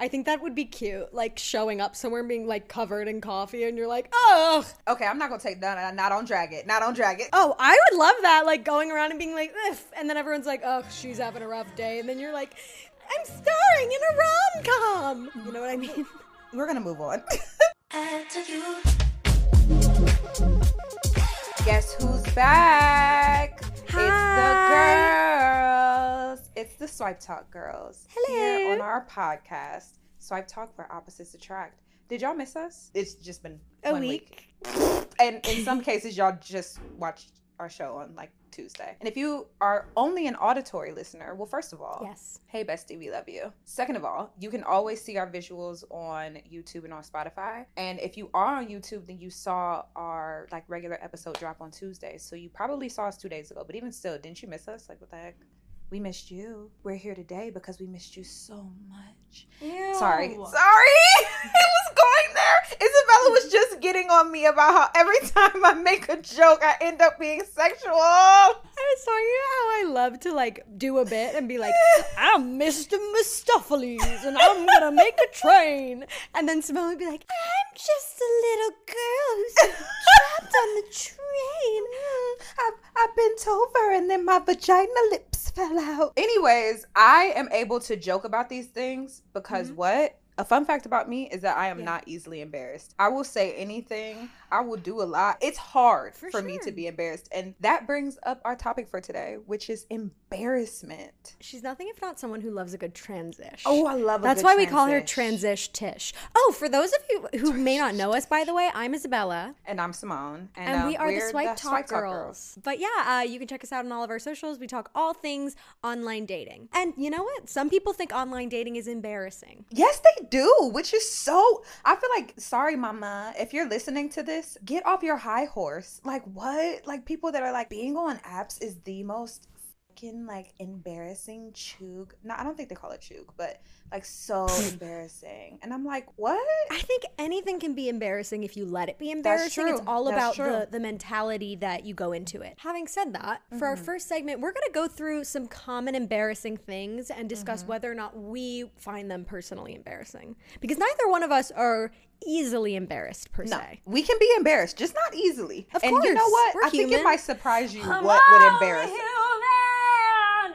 I think that would be cute. Like showing up somewhere and being like covered in coffee and you're like, oh. Okay, I'm not gonna take that. Uh, not on drag it. Not on drag it. Oh, I would love that. Like going around and being like, Ugh, and then everyone's like, oh, she's having a rough day. And then you're like, I'm starring in a rom com. You know what I mean? We're gonna move on. Guess who's back? It's the girls. It's the Swipe Talk girls. Here on our podcast, Swipe Talk where opposites attract. Did y'all miss us? It's just been A one week. And in some cases, y'all just watched our show on like Tuesday. And if you are only an auditory listener, well, first of all, Yes. Hey, bestie, we love you. Second of all, you can always see our visuals on YouTube and on Spotify. And if you are on YouTube, then you saw our like regular episode drop on Tuesday. So you probably saw us two days ago. But even still, didn't you miss us? Like, what the heck? We missed you. We're here today because we missed you so much. Sorry. Sorry. it was going there. Isabella was just getting on me about how every time I make a joke, I end up being sexual. I was talking about how I love to like do a bit and be like, I'm Mr. Mistopheles and I'm gonna make a train. And then Simone would be like, I'm just a little girl who's trapped on the train. I, I bent over and then my vagina lips fell out. Anyways, I am able to joke about these things because mm-hmm. what? A fun fact about me is that I am Yeah. not easily embarrassed. I will say anything. I will do a lot. It's hard for, For me to be embarrassed. And that brings up our topic for today, which is embarrassment. She's nothing if not someone who loves a good transition. Oh, I love a That's why we call her transish. Tish. Oh, for those of you who may not know us, by the way, I'm Isabella. And I'm Simone. And, And uh, we are the we're Swipe Talk, girls. But yeah, uh, you can check us out on all of our socials. We talk all things online dating. And you know what? Some people think online dating is embarrassing. Yes, they do, which is so. I feel like, sorry, mama, if you're listening to this, get off your high horse. Like, what? Like, people that are like, being on apps is the most fucking, like, embarrassing chug. No, I don't think they call it chug, but like, so embarrassing. And I'm like, what? I think anything can be embarrassing if you let it be embarrassing. It's all That's about true. the, the mentality that you go into it. Having said that, for our mm-hmm. first segment, we're going to go through some common embarrassing things and discuss mm-hmm. whether or not we find them personally embarrassing. Because neither one of us are easily embarrassed per No, se. we can be embarrassed, just not easily. Of and you know what? we're I think it human. might surprise you what would embarrass.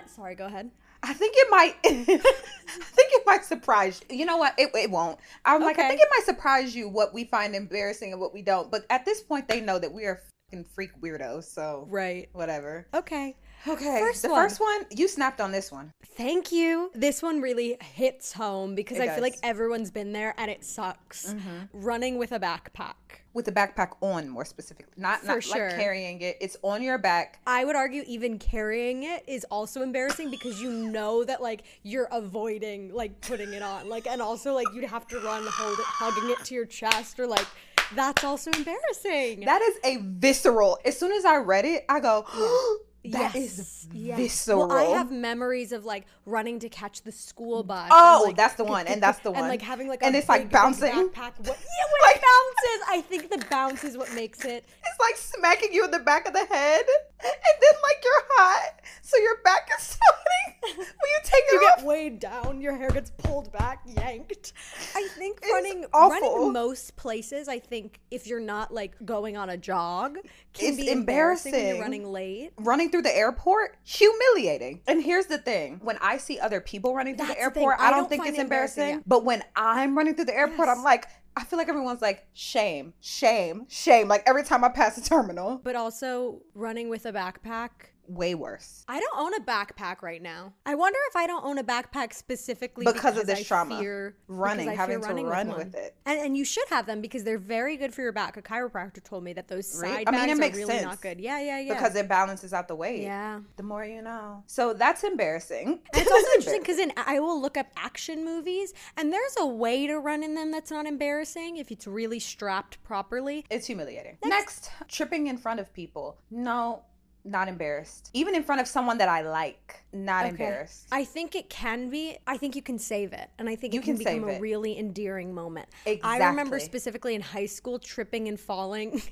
Sorry, go ahead. I think it might. I think it might surprise you. You know what? It, it won't. I'm like, I think it might surprise you what we find embarrassing and what we don't. But at this point, they know that we are fucking freak weirdos. So Right. whatever. Okay. Okay. First the one. first one, you snapped on this one. Thank you. This one really hits home because It I feel like. Mm-hmm. everyone's been there and it sucks. Running with a backpack. With the backpack on, more specifically, not For not sure. like carrying it. It's on your back. I would argue even carrying it is also embarrassing because you know that like you're avoiding like putting it on. Like and also like you'd have to run hold it hugging it to your chest or like that's also embarrassing. That is a visceral. As soon as I read it, I go, "That is Yes, yes. visceral." Well, I have memories of like running to catch the school bus. Oh, and, like, that's the one, and that's the one. And like having like And a it's, like, bouncing. Backpack. What, yeah, when Like- it bounces, I think the bounce is what makes it. It's like smacking you in the back of the head, and then like you're hot, so your back is sweating. When you take You it off, get weighed down, your hair gets pulled back, yanked. I think It's running awful. running most places, I think if you're not like going on a jog, can It's be embarrassing embarrassing. running late. running through the airport, humiliating. And here's the thing: when I see other people running through the That's the airport, I I don't, don't think it's embarrassing, embarrassing. yeah. But when I'm running through the airport, Yes. I'm like, I feel like everyone's like, shame, shame, shame. Like every time I pass a terminal, But also running with a backpack. Way worse. I don't own a backpack right now. I wonder if I don't own a backpack specifically Because of this I trauma. fear- Running, having fear to run one. with it. And, and you should have them because they're very good for your back. A chiropractor told me that those side I mean, it bags makes are really sense. not good. Yeah, yeah, yeah. Because it balances out the weight. yeah. The more you know. So that's embarrassing. And it's also interesting because in I will look up action movies, and there's a way to run in them that's not embarrassing if it's really strapped properly. It's humiliating. Next, tripping in front of people. No, not embarrassed. Even in front of someone that I like, not embarrassed. I think it can be. I think you can save it, and I think You it can, can become a really endearing moment. Exactly. I remember specifically in high school tripping and falling.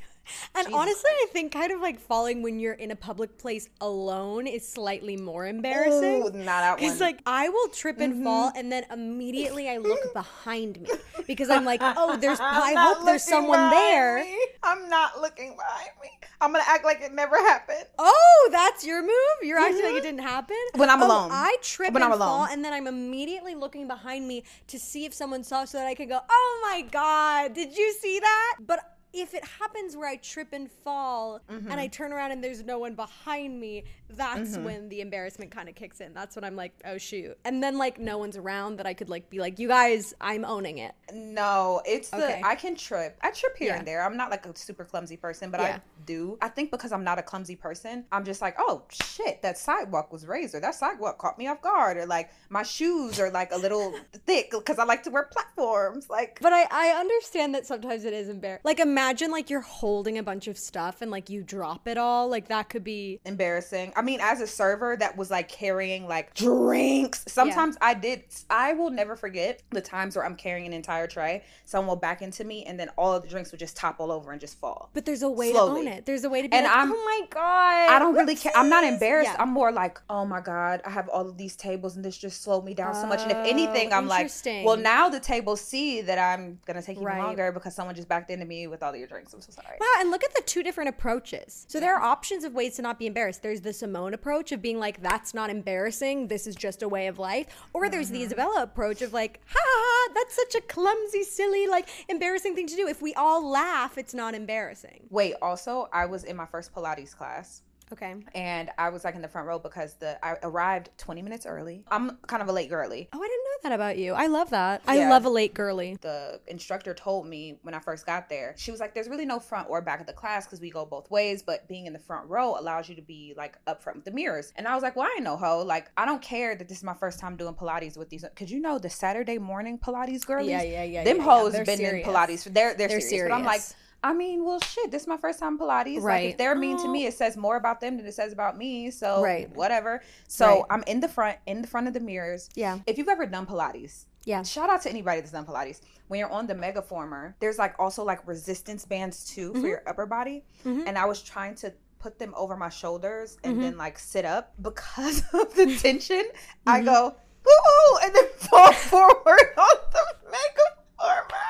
And Jesus honestly, I think kind of like falling when you're in a public place alone is slightly more embarrassing. Ooh, not Because one. like I will trip and mm-hmm. fall, and then immediately I look behind me because I'm like, oh, there's. I hope there's someone there. me. I'm not looking behind me. I'm gonna act like it never happened. Oh, that's your move. You're acting like it mm-hmm. didn't happen When I'm Oh, alone. I trip When and I'm fall, alone. and then I'm immediately looking behind me to see if someone saw, so that I can go, "Oh my god, did you see that?" But if it happens where I trip and fall, and Mm-hmm. I turn around and there's no one behind me, that's when the embarrassment kind of kicks in. That's when I'm like, "Oh shoot!" And then like no one's around that I could like be like, "You guys, I'm owning it." No, it's the I can trip. I trip here Yeah. and there. I'm not like a super clumsy person, but Yeah. I do. I think because I'm not a clumsy person, I'm just like, oh shit, that sidewalk was raised, or that sidewalk caught me off guard, or like my shoes are like a little thick because I like to wear platforms. Like, But I, I understand that sometimes it is embarrassing. Like imagine like you're holding a bunch of stuff and like you drop it all. Like that could be embarrassing. I mean, as a server that was like carrying like drinks, sometimes I did. I will never forget the times where I'm carrying an entire tray. Someone will back into me, and then all of the drinks would just topple over and just fall. But there's a way Slowly. to own it. There's a way to be And like, I'm- oh my god. I don't really care. I'm not embarrassed. Yeah. I'm more like, oh my god, I have all of these tables, and this just slowed me down so much. And if oh, anything, Oh, I'm like, well, now the tables see that I'm gonna take even Right. longer because someone just backed into me with all of your drinks. I'm so sorry. Wow, and look at the two different approaches. So there are options of ways to not be embarrassed. There's the Simone approach of being like, that's not embarrassing. This is just a way of life. Or there's Mm-hmm. the Isabella approach of like, ha ha, ha, that's such a clumsy, silly, like embarrassing thing to do. If we all laugh, it's not embarrassing. Wait, also, I was in my first Pilates class. Okay. and I was like in the front row because the I arrived 20 minutes early. I'm kind of a late girly. Oh, I didn't know that about you. I love that. I love a late girly. The instructor told me when I first got there, she was like, "There's really no front or back of the class because we go both ways, but being in the front row allows you to be like up front with the mirrors." And I was like, "Well, I ain't no hoe. Like, I don't care that this is my first time doing Pilates with these. Cause you know the Saturday morning Pilates girlies, Yeah, yeah, yeah, Them yeah, yeah. hoes They're been serious. in Pilates. They're they're, They're serious. But I'm like. Serious. I mean, well, shit. This is my first time Pilates. Like, Right. if they're mean to Oh. me, it says more about them than it says about me. So, Right. whatever. So, Right. I'm in the front, in the front of the mirrors. Yeah. If you've ever done Pilates, Yeah. shout out to anybody that's done Pilates. When you're on the Megaformer, there's like also like resistance bands too Mm-hmm. for your upper body. And I was trying to put them over my shoulders and Mm-hmm. then like sit up because of the tension. I go, ooh, and then fall forward on the Megaformer.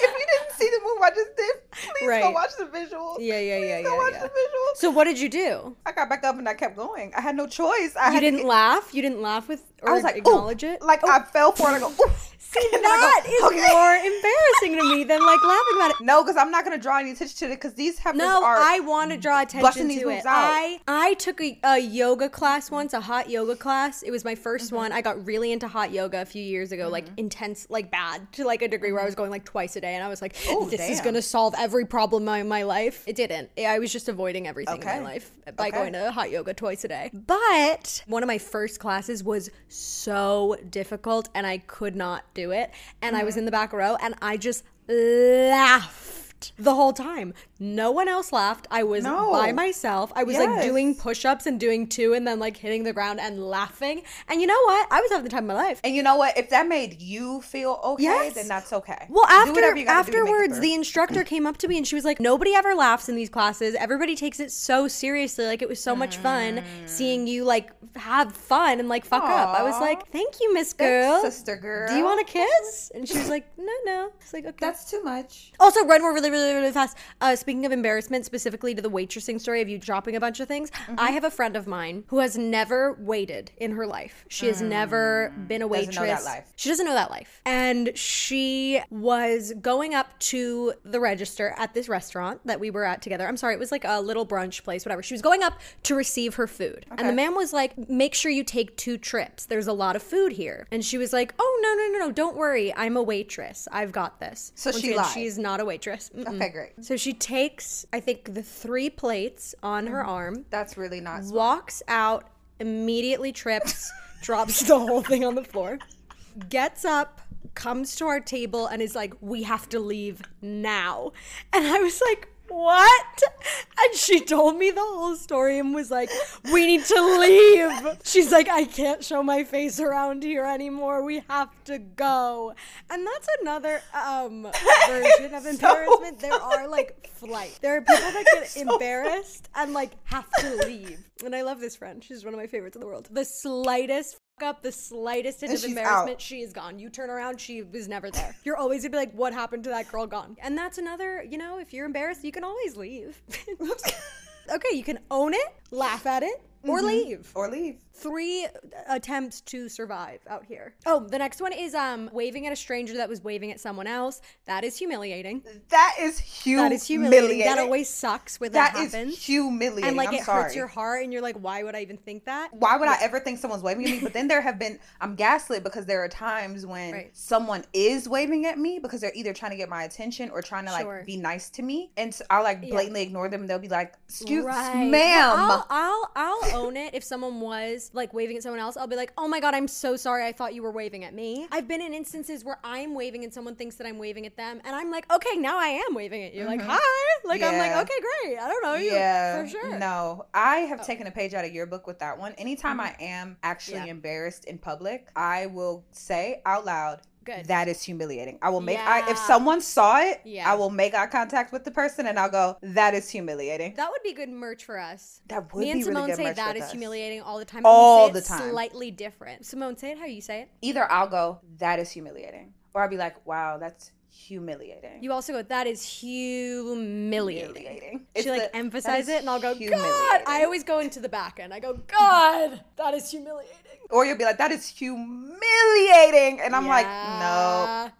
If you didn't see the move I just did, please go watch the visuals. Yeah, yeah, Please yeah, go yeah, watch yeah. the visuals. So what did you do? I got back up and I kept going. I had no choice. I You didn't get- laugh? You didn't laugh with or I was like, acknowledge "Ooh." it? Like I fell for it. I go. See, And that go, is "Okay." more embarrassing to me than like laughing about it. No, because I'm not gonna draw any attention to it because these heifers No, are. I want to draw attention to it. out. I I took a, a yoga class once, a hot yoga class. It was my 1st Mm-hmm. one. I got really into hot yoga a few years ago, like intense, like bad to like a degree where I was going like twice a day, and I was like, Oh, "This is gonna solve every problem in my life." It didn't. I was just avoiding everything in my life by Okay. going to hot yoga twice a day. But one of my first classes was so difficult, and I could not do it. And I was Mm-hmm. in the back row, and I just laughed the whole time. No one else laughed. I was No. by myself. I was like doing push ups and doing two and then like hitting the ground and laughing. And you know what? I was having the time of my life. and you know what? If that made you feel okay, Yes. then that's okay. Well, after whatever you gotta do to make it afterwards, the instructor came up to me and she was like, "Nobody ever laughs in these classes. Everybody takes it so seriously. Like it was so much fun mm. seeing you like have fun and like fuck up." I was like, "Thank you, Miss Girl. sister girl. Do you want a kiss?" And she was like, "No, no." It's like, "Okay." That's too much. Also, run more really, really, really fast. Uh, speaking of embarrassment, specifically to the waitressing story of you dropping a bunch of things, Mm-hmm. I have a friend of mine who has never waited in her life. She has never been a Mm. Doesn't waitress. know that life. She doesn't know that life. And she was going up to the register at this restaurant that we were at together. I'm sorry, it was like a little brunch place, whatever. She was going up to receive her food. And the Okay. man was like, make sure you take two trips. There's a lot of food here. And she was like, oh, no, no, no, no, don't worry. I'm a waitress. I've got this. So Once she again, lied. She's not a waitress. Mm-mm. Okay, great. So she takes, I think, the three plates on her Mm-hmm. arm, That's really not. smart. walks out, immediately trips, drops the whole thing on the floor, gets up, comes to our table, and is like, "We have to leave now." And I was like, what? And she told me the whole story and was like, we need to leave. She's like, I can't show my face around here anymore. We have to go. And that's another um, version of So embarrassment. there are like flight. There are people that get So embarrassed and like have to leave. And I love this friend. She's one of my favorites in the world. The slightest up, the slightest hint And of embarrassment, out. she is gone. You turn around, she was never there. You're always gonna be like, what happened to that girl gone? And that's another, you know, if you're embarrassed, you can always leave. okay, you can own it, laugh at it, or leave. or leave. Three attempts to survive out here. Oh, the next one is um waving at a stranger that was waving at someone else. That is humiliating. That is humiliating. That is humiliating. That always sucks when that, That is happens. humiliating. and like I'm it sorry. hurts your heart, and you're like, why would I even think that? Why would I ever think someone's waving at me? But then there have been I'm gaslit because there are times when Right. someone is waving at me because they're either trying to get my attention or trying to like Sure. be nice to me, and so I'll like Yeah. blatantly ignore them. and They'll be like, "Excuse, Right. ma'am." I'll, I'll I'll own it if someone was like waving at someone else. I'll be like, oh my god, I'm so sorry. I thought you were waving at me. I've been in instances where I'm waving and someone thinks that I'm waving at them, and I'm like, okay, now I am waving at you. Like, hi. Like I'm like, Mm-hmm. Okay, great. I don't know you yeah, for sure. Oh. No, I have taken a page out of your book with that one. Anytime I am actually Mm-hmm. Yeah. embarrassed in public, I will say out loud, Good. That is humiliating. I will make I, if someone saw it, Yeah. I will make eye contact with the person and I'll go, "That is humiliating." That would be good merch for us. That would Me and really Simone good say that is us. humiliating all the time. All the time. Slightly different. Simone, say it how you say it. Either I'll go, "That is humiliating," or I'll be like, "Wow, that's humiliating." You also go, that is humiliating. humiliating. She like the- emphasize it, and I'll go, God. I always go into the back end. I go, God, that is humiliating. Or you'll be like, "That is humiliating," and I'm Yeah. like,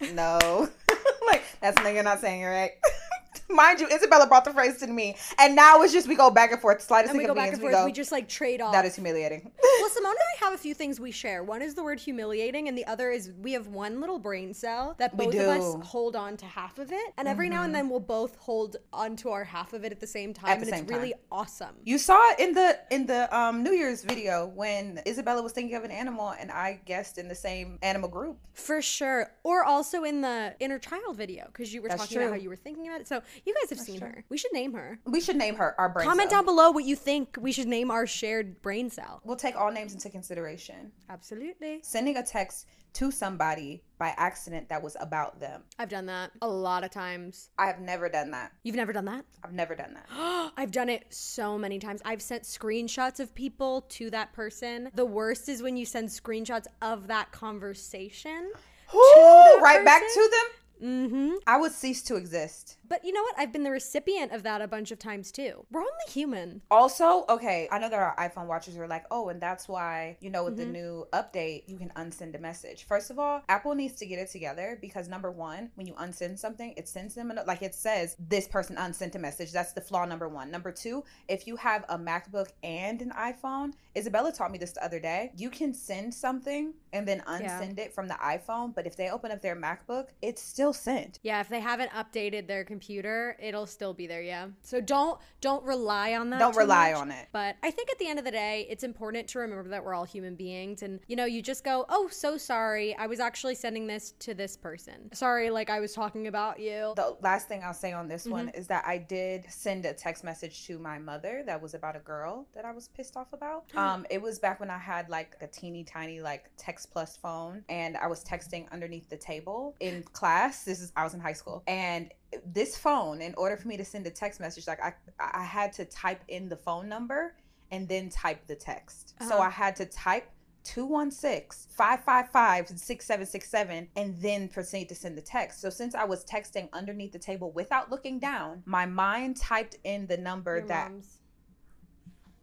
"No, no." like that's something you're not saying, right? Mind you, Isabella brought the phrase to me, and now it's just we go back and forth. Slightest And we go back and forth. we We, just like trade off. that is humiliating. well, Simone and I have a few things we share. One is the word humiliating, and the other is we have one little brain cell that both of us hold on to half of it. And every now and then we'll both hold onto our half of it at the same time. At the and same it's really time. awesome. You saw it in the in the um, New Year's video when Isabella was thinking of an animal, and I guessed in the same animal group. For sure. Or also in the inner child video, because you were That's talking about how you were thinking about it. So you guys have seen true. her. We should name her. We should name her our brain. Comment cell. down below what you think we should name our shared brain cell. We'll take all names into consideration. Absolutely. Sending a text to somebody by accident that was about them. I've done that a lot of times. I have never done that. You've never done that? I've never done that. I've done it so many times. I've sent screenshots of people to that person. The worst is when you send screenshots of that conversation. Ooh, right back to them. Mm-hmm. I would cease to exist. But you know what? I've been the recipient of that a bunch of times too. We're only human. Also, okay, I know there are iPhone watchers who are like, oh, and that's why, you know, with Mm-hmm. the new update, you can unsend a message. First of all, Apple needs to get it together because number one, when you unsend something, it sends them, a, like it says, this person unsent a message. That's the flaw number one. Number two, if you have a MacBook and an iPhone, Isabella taught me this the other day, you can send something and then Yeah. unsend it from the iPhone, but if they open up their MacBook, it's still sent. Yeah, if they haven't updated their computer, it'll still be there. Yeah. So don't don't rely on that. Don't rely much. on it. But I think at the end of the day, it's important to remember that we're all human beings, and you know, you just go, "Oh, so sorry. I was actually sending this to this person. Sorry, like I was talking about you." The last thing I'll say on this one Mm-hmm. is that I did send a text message to my mother that was about a girl that I was pissed off about. Um, it was back when I had like a teeny tiny like text plus phone, and I was texting underneath the table in class. This is I was in high school, and this phone, in order for me to send a text message, like I I had to type in the phone number and then type the text. So Uh-huh. I had to type 216 555 6767 and then proceed to send the text. So since I was texting underneath the table without looking down, my mind typed in the number Your that mom's.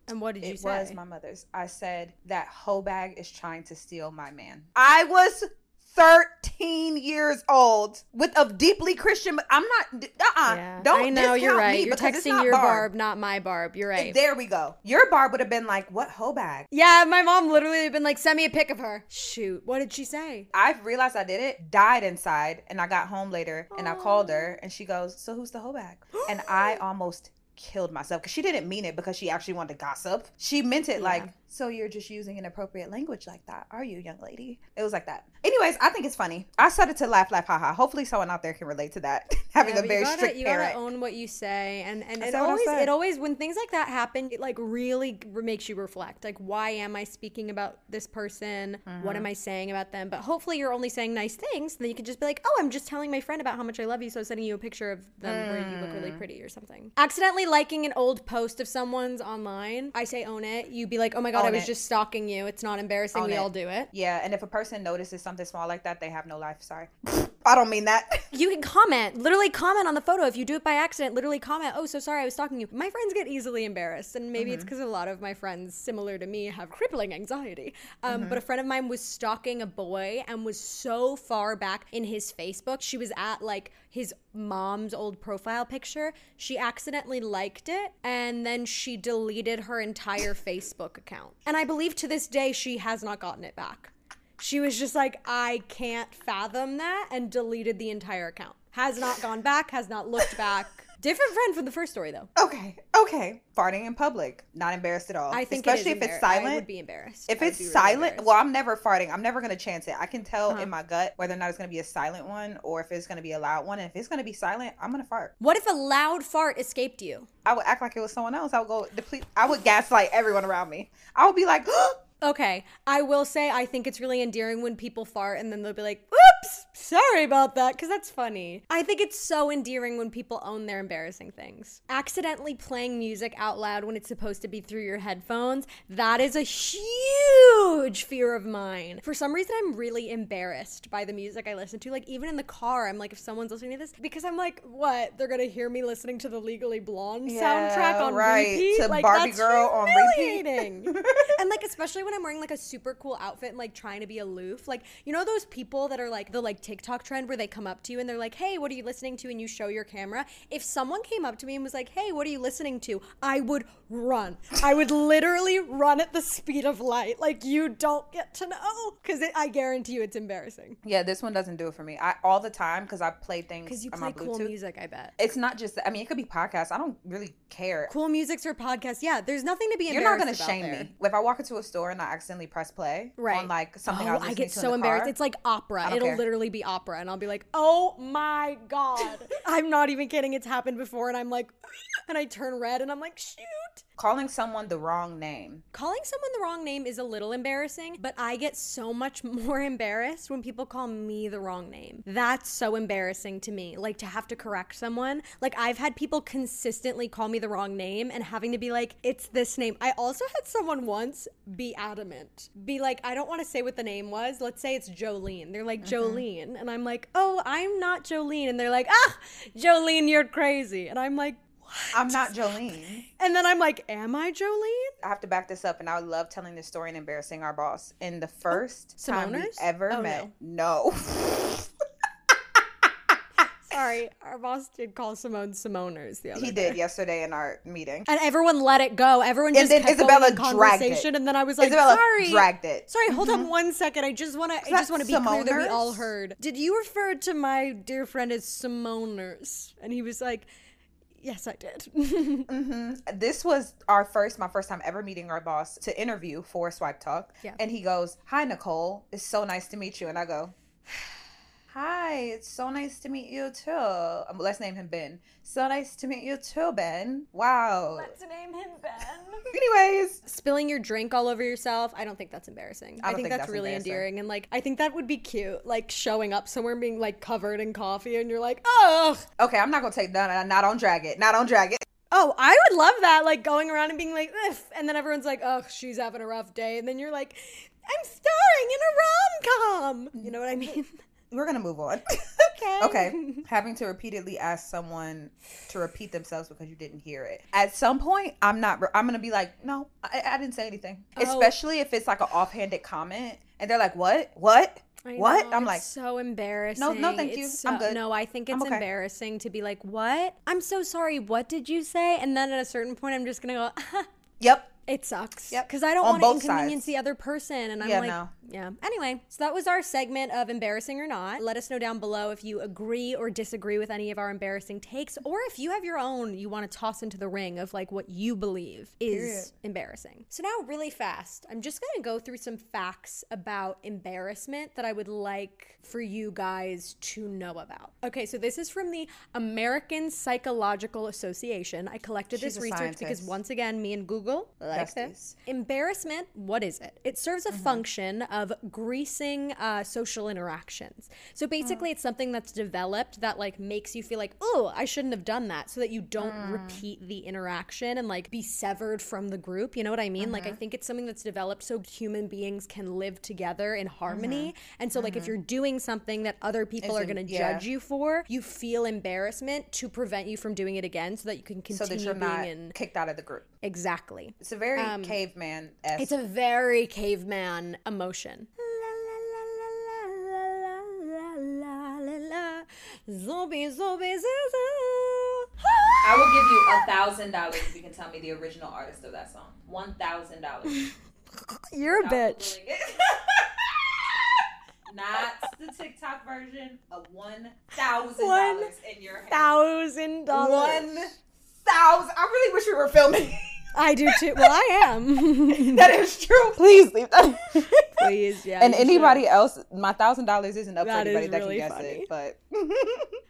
And what did you it say? It was my mother's. I said that Hobag is trying to steal my man. I was 13 years old with a deeply Christian. I'm not. Uh-uh. yeah. Don't. I know you're right. You're texting your Barb. barb, not my barb. You're right. There we go. Your barb would have been like, "What Hobag?" yeah, my mom literally been like, "Send me a pic of her." Shoot, what did she say? I realized I did it, died inside, and I got home later and I called her and she goes, So who's the Hobag? And I almost killed myself because she didn't mean it because she actually wanted to gossip. She meant it Yeah. like, So you're just using inappropriate language like that, are you, young lady? It was like that. Anyways, I think it's funny. I started to laugh, laugh, haha. Hopefully, someone out there can relate to that. Having Yeah, a very you gotta, strict you parent. gotta own what you say, and and it what always it always when things like that happen, it like really makes you reflect. Like, why am I speaking about this person? What Mm-hmm. am I saying about them? But hopefully, you're only saying nice things. Then you can just be like, oh, I'm just telling my friend about how much I love you, so I'm sending you a picture of them where you look really Mm. pretty or something. Accidentally liking an old post of someone's online. I say own it. You'd be like, oh my god, I was it. just stalking you. It's not embarrassing. Own we it. all do it. yeah, and if a person notices something small like that, they have no life. Sorry. I don't mean that. You can comment, literally comment on the photo. If you do it by accident, literally comment, oh, so sorry, I was stalking you. My friends get easily embarrassed, and maybe it's Mm-hmm. because a lot of my friends, similar to me, have crippling anxiety. Um, Mm-hmm. But a friend of mine was stalking a boy and was so far back in his Facebook. She was at like his mom's old profile picture. She accidentally liked it, and then she deleted her entire Facebook account. And I believe to this day, she has not gotten it back. She was just like, I can't fathom that, and deleted the entire account. Has not gone back, has not looked back. Different friend from the first story, though. okay, okay. Farting in public, not embarrassed at all. I think especially it if it's silent. I would be embarrassed. If it's really silent, embarrassed. Uh-huh. well, I'm never farting. I'm never gonna chance it. I can tell in my gut whether or not it's gonna be a silent one or if it's gonna be a loud one. And if it's gonna be silent, I'm gonna fart. what if a loud fart escaped you? I would act like it was someone else. I would go deplete. I would gaslight everyone around me. I would be like, Okay, I will say I think it's really endearing when people fart and then they'll be like, "Whoops, sorry about that," because that's funny. I think it's so endearing when people own their embarrassing things. Accidentally playing music out loud when it's supposed to be through your headphones, that is a huge fear of mine. For some reason, I'm really embarrassed by the music I listen to. Like even in the car, I'm like, if someone's listening to this, because I'm like, what? They're gonna hear me listening to the Legally Blonde Yeah, soundtrack on right. repeat. To like, Barbie that's Girl on repeat. and like especially when I'm wearing like a super cool outfit and like trying to be aloof. Like you know those people that are like the like TikTok trend where they come up to you and they're like, "Hey, what are you listening to?" and you show your camera. If someone came up to me and was like, "Hey, what are you listening to?" I would run. I would literally run at the speed of light. Like you don't get to know because I guarantee you it's embarrassing. yeah, this one doesn't do it for me. I all the time because I play things Because you play cool music, I bet. It's not just. I mean, it could be podcasts. I don't really care. Cool music's or podcasts. Yeah, there's nothing to be You're not gonna shame there. me if I walk into a store and I accidentally press play Right. on like something I Oh, was I get so embarrassed. car. It's like opera. It'll care. Literally be opera, and I'll be like, "Oh my god!" I'm not even kidding. It's happened before, and I'm like, and I turn red, and I'm like, "Shoot!" Calling someone the wrong name. Calling someone the wrong name is a little embarrassing, but I get so much more embarrassed when people call me the wrong name. That's so embarrassing to me. Like to have to correct someone. Like I've had people consistently call me the wrong name and having to be like, it's this name. I also had someone once be adamant. Be like, I don't want to say what the name was. Let's say it's Jolene. They're like, Jolene. And I'm like, oh, I'm not Jolene. And they're like, ah, Jolene, you're crazy. And I'm like, I'm not Jolene. and then I'm like, am I Jolene? I have to back this up, and I love telling this story and embarrassing our boss. In the oh, first time we ever Oh, met, no. Sorry, our boss did call Simone Simoners the other he day. did yesterday in our meeting. And everyone let it go. Everyone And just then kept Isabella dragged it. conversation, and then I was like, Isabella "Sorry, dragged it. sorry, hold on mm-hmm. one second. I just want to, I just want to be clear that we all heard. Did you refer to my dear friend as Simoners?" And he was like, "Yes, I did." hmm This was our first, my first time ever meeting our boss to interview for Swipe Talk. Yeah. And he goes, Hi, Nicole. It's so nice to meet you. And I go, Hi, it's so nice to meet you too. Um, let's name him Ben. So nice to meet you too, Ben. Wow. Let's name him Ben. Anyways, Spilling your drink all over yourself, I don't think that's embarrassing. I, don't think, think that's, that's really endearing. And like, I think that would be cute. Like showing up somewhere and being like covered in coffee, and you're like, "Oh, okay, I'm not going to take that. Not on Drag It. Not on Drag It. Oh, I would love that. Like going around and being like, Ugh, and then everyone's like, oh, she's having a rough day. And then you're like, I'm starring in a rom com. You know what I mean? We're to move on. okay. okay. Having to repeatedly ask someone to repeat themselves because you didn't hear it. At some point, I'm not, I'm to be like, no, I, I didn't say anything. Oh. Especially if it's like an offhanded comment and they're like, what? What? I what? know, I'm it's like, so embarrassing. No, no, thank you. It's I'm so- good. No, I think it's okay. embarrassing to be like, what? I'm so sorry. What did you say? And then at a certain point, I'm just gonna go, yep. It sucks. Yep. Because I don't want to inconvenience sides. the other person. And I'm Yeah, like, no. yeah. Anyway, so that was our segment of embarrassing or not. Let us know down below if you agree or disagree with any of our embarrassing takes, or if you have your own you want to toss into the ring of like what you believe is Period. embarrassing. So now, really fast, I'm just going to go through some facts about embarrassment that I would like for you guys to know about. Okay, so this is from the American Psychological Association. I collected She's this research because once again, me and Google like this. Embarrassment, what is it? It serves a Mm-hmm. function of greasing uh, social interactions. So basically, it's something that's developed that like makes you feel like, oh, I shouldn't have done that, so that you don't Mm. repeat the interaction and like be severed from the group. You know what I mean? Like I Mm-hmm. think it's something that's developed so human beings can live together in harmony. Mm-hmm. And so like if you're doing something that other people are going to yeah. judge you for, you feel embarrassment to prevent you from doing it again, so that you can continue So that you're being not in kicked out of the group. exactly. It's a very Um, caveman. It's a very caveman emotion. Zombie, zombie, I will give you a thousand dollars if you can tell me the original artist of that song. One thousand dollars. You're a bitch. Not the TikTok version. A one thousand dollars in your hand. Thousand dollars. one thousand. I really wish we were filming. I do too. Well, I am. that is true. Please leave that. Please, yeah. and you anybody else, my thousand dollars isn't up That for anybody that really can guess funny. it. But.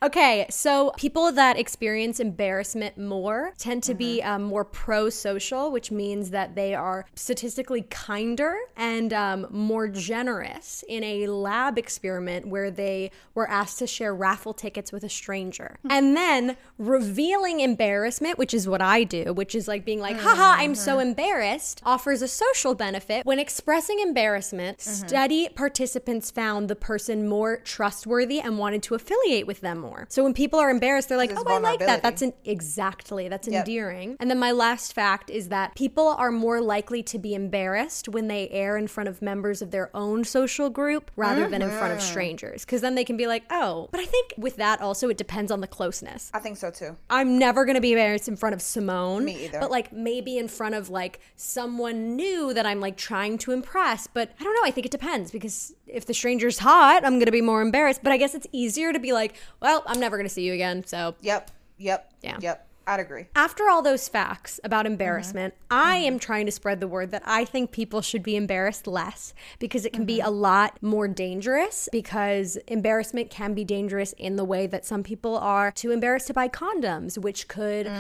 Okay, so people that experience embarrassment more tend to be Mm-hmm. um, more pro-social, which means that they are statistically kinder and um, more generous in a lab experiment where they were asked to share raffle tickets with a stranger, Hmm. and then revealing embarrassment, which is what I do, which is like being like, haha, I'm so Mm-hmm. embarrassed, offers a social benefit. When expressing embarrassment, Mm-hmm. study participants found the person more trustworthy and wanted to affiliate with them more. So when people are embarrassed, they're like, oh, I like that. That's an exactly that's Yep. endearing. And then my last fact is that people are more likely to be embarrassed when they air in front of members of their own social group rather than in front Mm-hmm. of strangers. Because then they can be like, oh, but I think with that also it depends on the closeness. I think so too. I'm never gonna be embarrassed in front of Simone. Me either. But like maybe in front of like someone new that I'm like trying to impress. But I don't know. I think it depends because if the stranger's hot, I'm gonna be more embarrassed. But I guess it's easier to be like, well, I'm never gonna see you again. So Yep. Yep. Yeah. Yep. I'd agree. after all those facts about embarrassment, I Mm-hmm. am trying to spread the word that I think people should be embarrassed less because it can be Mm-hmm. a lot more dangerous because embarrassment can be dangerous in the way that some people are too embarrassed to buy condoms, which could uh,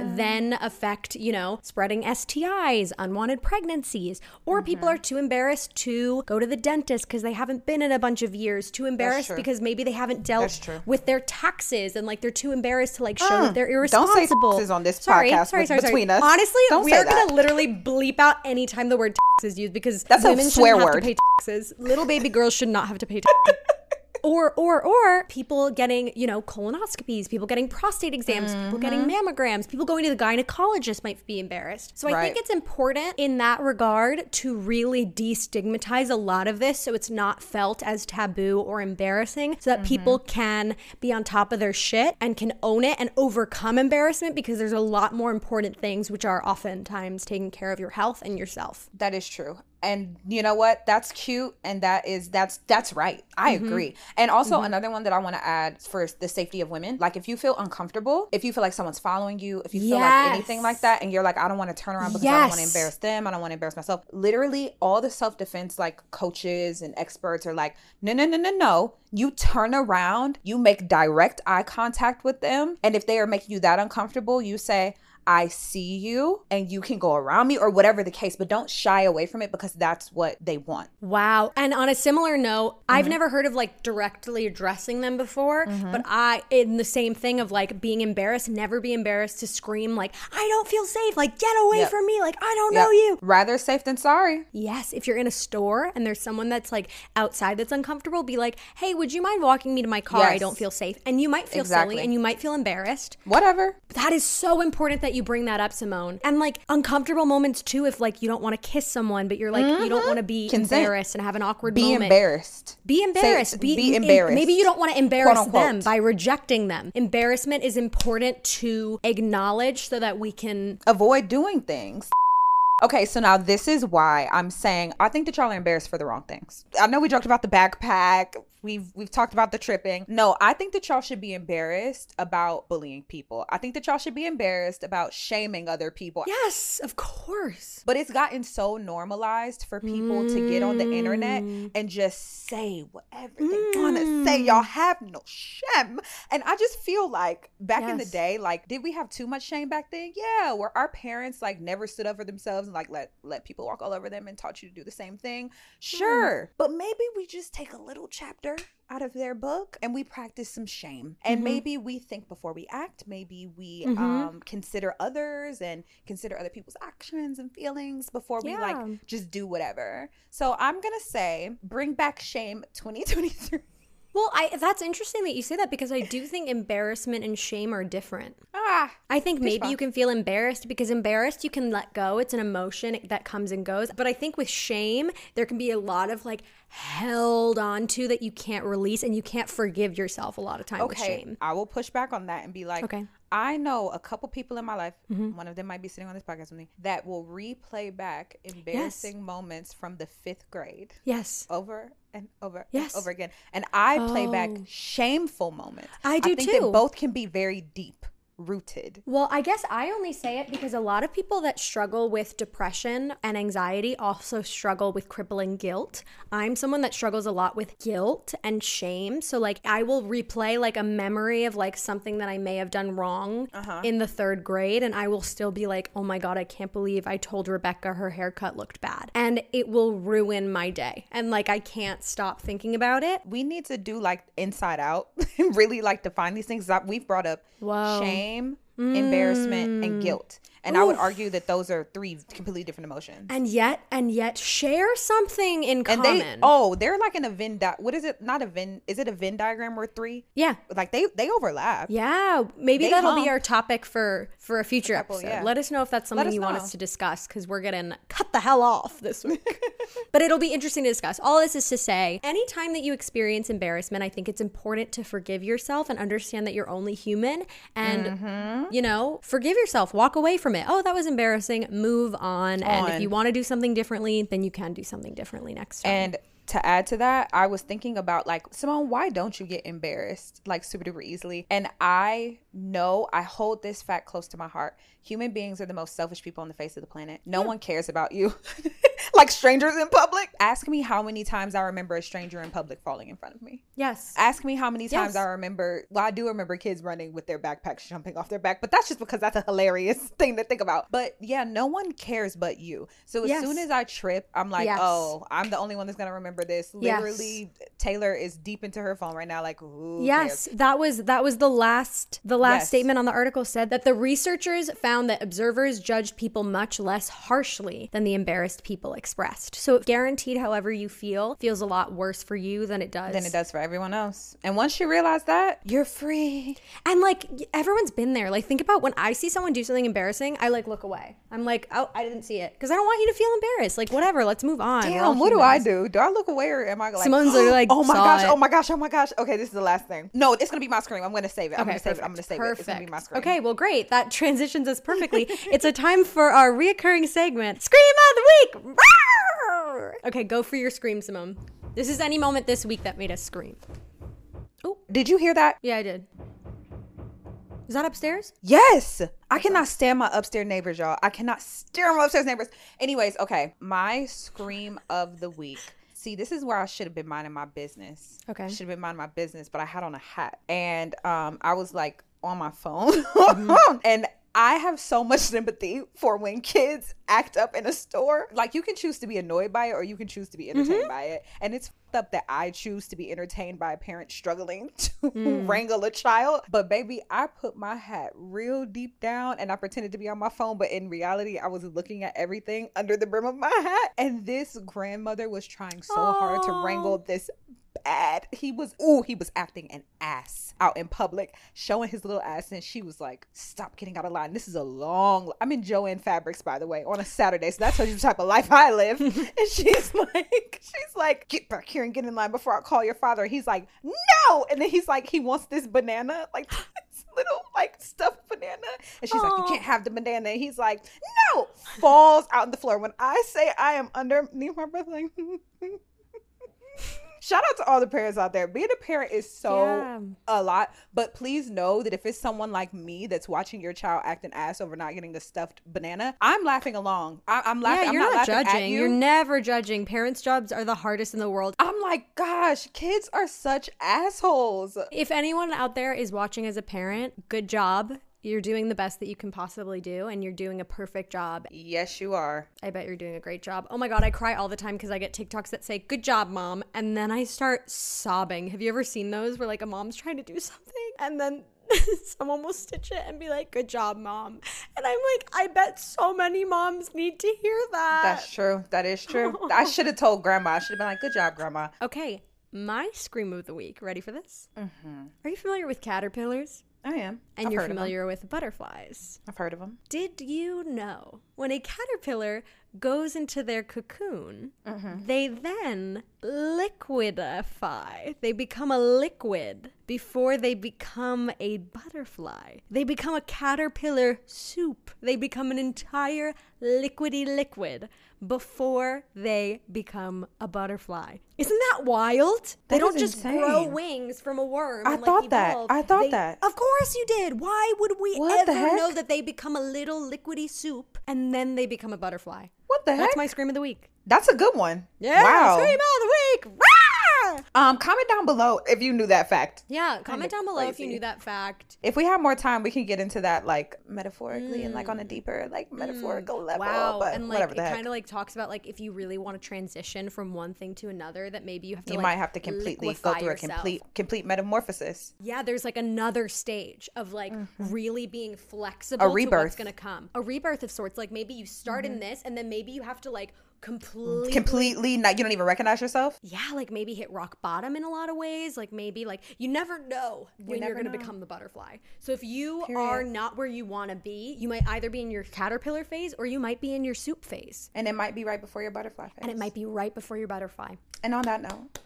Mm. then affect, you know, spreading STIs, unwanted pregnancies, or people Mm-hmm. are too embarrassed to go to the dentist because they haven't been in a bunch of years, too embarrassed because maybe they haven't dealt with their taxes and like they're too embarrassed to like show that they're Don't say on this sorry, podcast sorry, sorry, sorry. between us. Honestly, Don't we are that. gonna literally bleep out anytime the word tax is used because That's a women swear shouldn't have word. to pay taxes. Little baby girls should not have to pay taxes. Or, or, or people getting, you know, colonoscopies, people getting prostate exams, people getting Mm-hmm. mammograms, people going to the gynecologist might be embarrassed. So I think it's important in that regard to really destigmatize a lot of this so it's not felt as taboo or embarrassing so that people Mm-hmm. can be on top of their shit and can own it and overcome embarrassment because there's a lot more important things which are oftentimes taking care of your health and yourself. That is true. And you know what? That's cute and that is that's that's right. I Mm-hmm. agree. And also another one that I want to add for the safety of women. Like if you feel uncomfortable, if you feel like someone's following you, if you feel like anything like that and you're like I don't want to turn around because I don't want to embarrass them, I don't want to embarrass myself. Literally all the self-defense like coaches and experts are like, "No, no, no, no, no. You turn around, you make direct eye contact with them, and if they are making you that uncomfortable, you say I see you and you can go around me or whatever the case, but don't shy away from it because that's what they want. Wow. And on a similar note, Mm-hmm. I've never heard of like directly addressing them before, but I, in the same thing of like being embarrassed, never be embarrassed to scream, like, I don't feel safe. Like, get away Yep. from me. Like, I don't Yep. know you. Rather safe than sorry. Yes, if you're in a store and there's someone that's like outside that's uncomfortable, be like, "Hey, would you mind walking me to my car? I don't feel safe." And you might feel Exactly. silly and you might feel embarrassed. Whatever. But that is so important that you bring that up, Simone. And like uncomfortable moments too if like you don't want to kiss someone, but you're like you don't want to be mm-hmm. Consent. embarrassed and have an awkward Be moment. embarrassed. Be embarraed. be in- embarrassed. maybe you don't want to embarrass them by rejecting them. Embarrassment is important to acknowledge so that we can Avoid doing things. Okay, so now this is why I'm saying I think that y'all are embarrassed for the wrong things. I know we joked about the backpack. We've we've talked about the tripping. No, I think that y'all should be embarrassed about bullying people. I think that y'all should be embarrassed about shaming other people. Yes, of course. But it's gotten so normalized for people to get on the internet Mm. and just say whatever they want to say. Y'all have no shame. And I just feel like back in the day, like, did we have too much shame back then? Yeah. Where our parents like never stood up for themselves and like let let people walk all over them and taught you to do the same thing. Sure. But maybe we just take a little chapter out of their book and we practice some shame. And Mhm. maybe we think before we act. Maybe we Mhm. um consider others and consider other people's actions and feelings before we Yeah. like just do whatever. So I'm gonna say bring back shame 2023. Well, I that's interesting that you say that because I do think embarrassment and shame are different. Ah, I think maybe you can feel embarrassed because embarrassed you can let go. It's an emotion that comes and goes. But I think with shame, there can be a lot of like held on to that you can't release and you can't forgive yourself a lot of time with okay. shame. I will push back on that and be like, Okay. Mm-hmm. I know a couple people in my life, one of them might be sitting on this podcast with me, that will replay back embarrassing moments from the fifth grade Yes. over and over Yes. and over again. And I play back Oh. shameful moments. I do think too. that both can be very deep rooted. Well, I guess I only say it because a lot of people that struggle with depression and anxiety also struggle with crippling guilt. I'm someone that struggles a lot with guilt and shame. So, like, I will replay like a memory of like something that I may have done wrong uh-huh. in the third grade, and I will still be like, oh my God, I can't believe I told Rebecca her haircut looked bad. And it will ruin my day. And like, I can't stop thinking about it. we need to do like inside out really like define these things that we've brought up Whoa. shame embarrassment and mm. guilt and i would argue that those are three completely different emotions And yet, and yet, share something in and common. they oh they're like in a venn di- what is it not a venn is it a venn diagram or three yeah. like they they overlap Yeah, maybe They that'll be our topic for for a future couple, episode. yeah. Let us know if that's something you want us to discuss because we're getting cut the hell off this week. but it'll be interesting to discuss. All this is to say, anytime that you experience embarrassment, I think it's important to forgive yourself and understand that you're only human and Mm-hmm. you know, forgive yourself, walk away from it. Oh, that was embarrassing, move on. And if you want to do something differently, then you can do something differently next time. and to add to that, I was thinking about like, Simone, why don't you get embarrassed like super duper easily? And I know I hold this fact close to my heart. Human beings are the most selfish people on the face of the planet. No one cares about you. like strangers in public. Ask me how many times I remember a stranger in public falling in front of me. yes. Ask me how many times Yes. I remember. Well, I do remember kids running with their backpacks jumping off their back, but that's just because that's a hilarious thing to think about. But yeah, no one cares but you. So as Yes. soon as I trip, I'm like, Yes. oh, I'm the only one that's gonna remember this. Literally, Taylor is deep into her phone right now. Like, Yes, cares? that was that was the last the last Yes. statement on the article said that the researchers found that observers judged people much less harshly than the embarrassed people expressed. So it guaranteed however you feel feels a lot worse for you than it does. Than it does for everyone else. And once you realize that, you're free. And like everyone's been there. Like think about when I see someone do something embarrassing, I like look away. I'm like, "Oh, I didn't see it." Cuz I don't want you to feel embarrassed. Like whatever, let's move on. Damn, what do I do? Do I look away or am I like, Simone's like, oh my gosh, it. oh my gosh, oh my gosh? Okay, this is the last thing. No, it's gonna be my scream. I'm gonna save it. I'm Okay, gonna save it. I'm gonna save perfect. it. It's gonna be my scream. Okay, well, great. That transitions us perfectly. it's a time for our reoccurring segment, Scream of the Week. Okay, go for your scream, Simone. This is any moment this week that made us scream. Oh, Did you hear that? yeah, I did. Is that upstairs? Yes. I cannot stand my upstairs neighbors, y'all. I cannot stand my upstairs neighbors. Anyways, okay. My scream of the week. See, this is where I should have been minding my business. Okay. Should have been minding my business, but I had on a hat. And um I was like on my phone. Mm-hmm. and I have so much sympathy for when kids act up in a store. Like you can choose to be annoyed by it or you can choose to be entertained Mm-hmm. by it. And it's up that I choose to be entertained by a parent struggling to Mm. wrangle a child. But baby, I put my hat real deep down and I pretended to be on my phone, but in reality, I was looking at everything under the brim of my hat. And this grandmother was trying so hard to wrangle this bad. He was ooh, he was acting an ass out in public, showing his little ass, and she was like, "Stop getting out of line. This is a long. I'm in Jo-Ann Fabrics, by the way, on a Saturday, so that tells you the type of life I live." and she's like, she's like, "Get back here and get in line before I call your father." He's like, "No!" And then he's like, he wants this banana, like. This little like stuffed banana. And she's like, You can't have the banana. And he's like, No, falls out on the floor. When I say I am underneath my breath, like Shout out to all the parents out there. Being a parent is so Yeah. a lot, but please know that if it's someone like me that's watching your child act an ass over not getting the stuffed banana, I'm laughing along. I, am laughing. Yeah, I'm you're not, laughing at judging. you. You're never judging. Parents' jobs are the hardest in the world. I'm like, gosh, kids are such assholes. If anyone out there is watching as a parent, good job. You're doing the best that you can possibly do, and you're doing a perfect job. Yes, you are. I bet you're doing a great job. Oh my God, I cry all the time because I get TikToks that say, Good job, mom. And then I start sobbing. Have you ever seen those where like a mom's trying to do something and then someone will stitch it and be like, Good job, mom? And I'm like, I bet so many moms need to hear that. That's true. That is true. I should have told grandma. I should have been like, good job, grandma. okay, my scream of the week. Ready for this? Mm-hmm. Are you familiar with caterpillars? I am. And I've you're heard of 'em. familiar with butterflies. I've heard of them. Did you know when a caterpillar goes into their cocoon, Mm-hmm. they then liquidify? They become a liquid before they become a butterfly. They become a caterpillar soup. They become an entire liquidy liquid before they become a butterfly. Isn't that wild? they don't just grow wings from a worm. I and, like, thought that. I thought They- that. Of course you did. Why would we What ever know that they become a little liquidy soup and then they become a butterfly? What the heck? That's my scream of the week. That's a good one. Yeah, Wow. scream of the week. Um, comment down below if you knew that fact. Yeah, comment down below if you knew that fact. If we have more time, we can get into that like metaphorically and like on a deeper like metaphorical level. Mm. Wow, but and like whatever it kind of like talks about like if you really want to transition from one thing to another, that maybe you have to you like, might have to completely go through a complete complete metamorphosis. Yeah, there's like another stage of like really being flexible A to what's gonna come. A rebirth of sorts. Like maybe you start in this and then maybe you have to like completely Completely not you don't even recognize yourself. yeah, like maybe hit rock bottom in a lot of ways. Like maybe like you never know when you are going to become the butterfly. So if you Period. are not where you want to be, you might either be in your caterpillar phase or you might be in your soup phase. And it might be right before your butterfly phase. And it might be right before your butterfly. And on that note,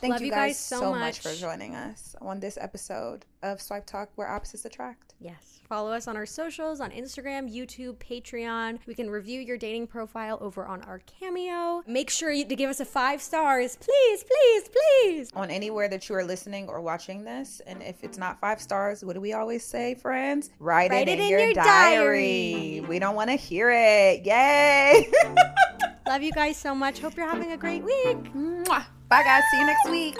thank Love you guys, guys so so much for joining us on this episode of Swipe Talk where opposites attract. Yes. Follow us on our socials on Instagram, YouTube, Patreon. We can review your dating profile over on our Cameo. Make sure you, to give us a five stars, please, please, please. On anywhere that you are listening or watching this, and if it's not five stars, what do we always say, friends? Write, it, in, your, diary. We don't want to hear it. Yay! Love you guys so much. Hope you're having a great week. Mwah. Bye, guys. See you next week.